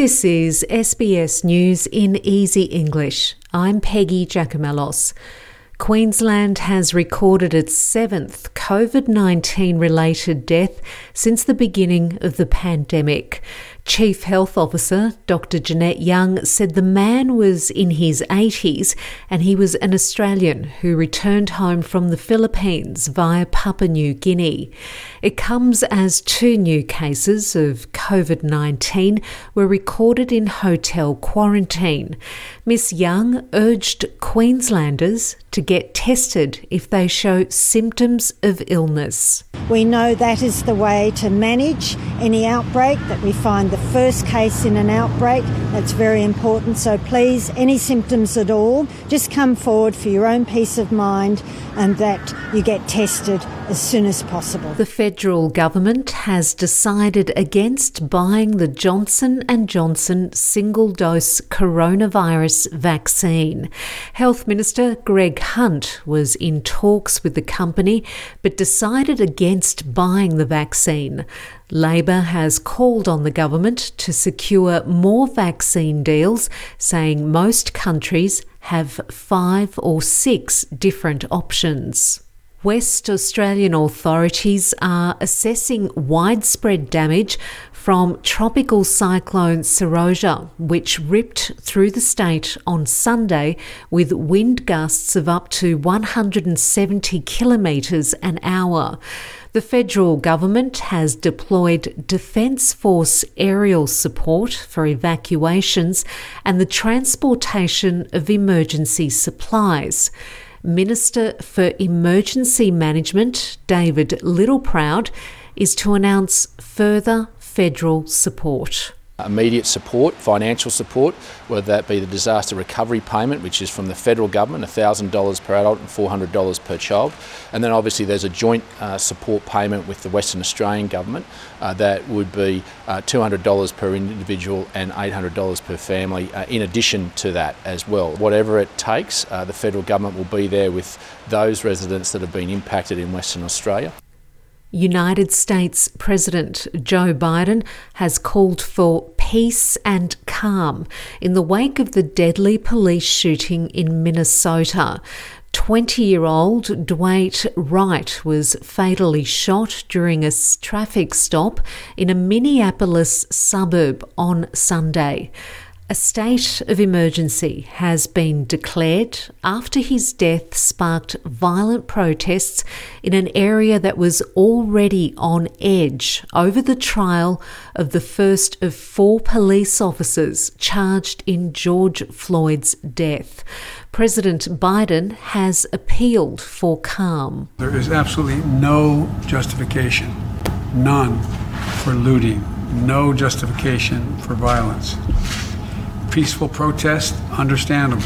This is SBS News in Easy English. I'm Peggy Giacomellos. Queensland has recorded its seventh COVID 19 related death since the beginning of the pandemic. Chief Health Officer Dr. Jeanette Young said the man was in his 80s and he was an Australian who returned home from the Philippines via Papua New Guinea. It comes as two new cases of COVID 19 were recorded in hotel quarantine. Miss Young urged Queenslanders to get tested if they show symptoms of illness. We know that is the way to manage any outbreak, that we find the first case in an outbreak. That's very important. So please, any symptoms at all, just come forward for your own peace of mind and that you get tested as soon as possible. The federal government has decided against buying the Johnson and Johnson single-dose coronavirus vaccine. Health Minister Greg Hunt was in talks with the company but decided against buying the vaccine. Labor has called on the government to secure more vaccine deals, saying most countries have five or six different options. West Australian authorities are assessing widespread damage from tropical cyclone Seroja, which ripped through the state on Sunday with wind gusts of up to 170 kilometres an hour. The federal government has deployed Defence Force aerial support for evacuations and the transportation of emergency supplies. Minister for Emergency Management, David Littleproud, is to announce further federal support immediate support, financial support, whether that be the disaster recovery payment, which is from the federal government, $1,000 per adult and $400 per child. And then obviously there's a joint uh, support payment with the Western Australian government uh, that would be uh, $200 per individual and $800 per family uh, in addition to that as well. Whatever it takes, uh, the federal government will be there with those residents that have been impacted in Western Australia. United States President Joe Biden has called for peace and calm in the wake of the deadly police shooting in Minnesota. 20 year old Daunte Wright was fatally shot during a traffic stop in a Minneapolis suburb on Sunday. A state of emergency has been declared after his death sparked violent protests in an area that was already on edge over the trial of the first of four police officers charged in George Floyd's death. President Biden has appealed for calm. There is absolutely no justification, none, for looting, no justification for violence peaceful protest, understandable.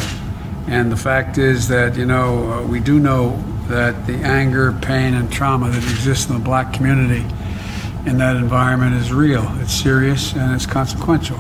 And the fact is that, you know, uh, we do know that the anger, pain, and trauma that exists in the black community in that environment is real, it's serious, and it's consequential.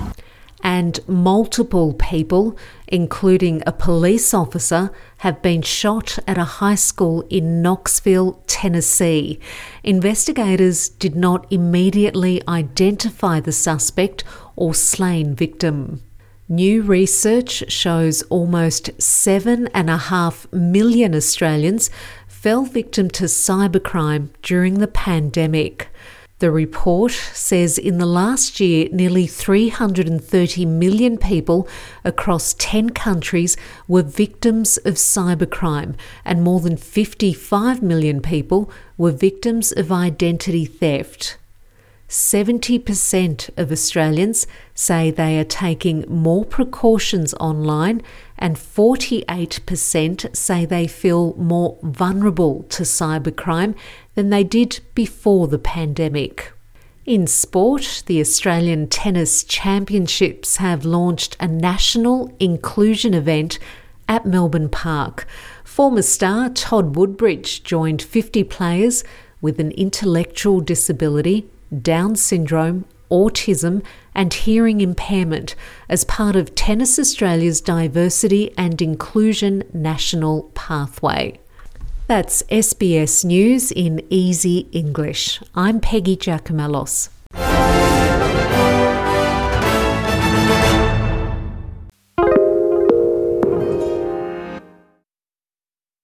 And multiple people, including a police officer, have been shot at a high school in Knoxville, Tennessee. Investigators did not immediately identify the suspect or slain victim. New research shows almost 7.5 million Australians fell victim to cybercrime during the pandemic. The report says in the last year, nearly 330 million people across 10 countries were victims of cybercrime, and more than 55 million people were victims of identity theft. 70% of Australians say they are taking more precautions online, and 48% say they feel more vulnerable to cybercrime than they did before the pandemic. In sport, the Australian Tennis Championships have launched a national inclusion event at Melbourne Park. Former star Todd Woodbridge joined 50 players with an intellectual disability down syndrome, autism, and hearing impairment as part of Tennis Australia's Diversity and Inclusion National Pathway. That's SBS News in Easy English. I'm Peggy Giacomellos.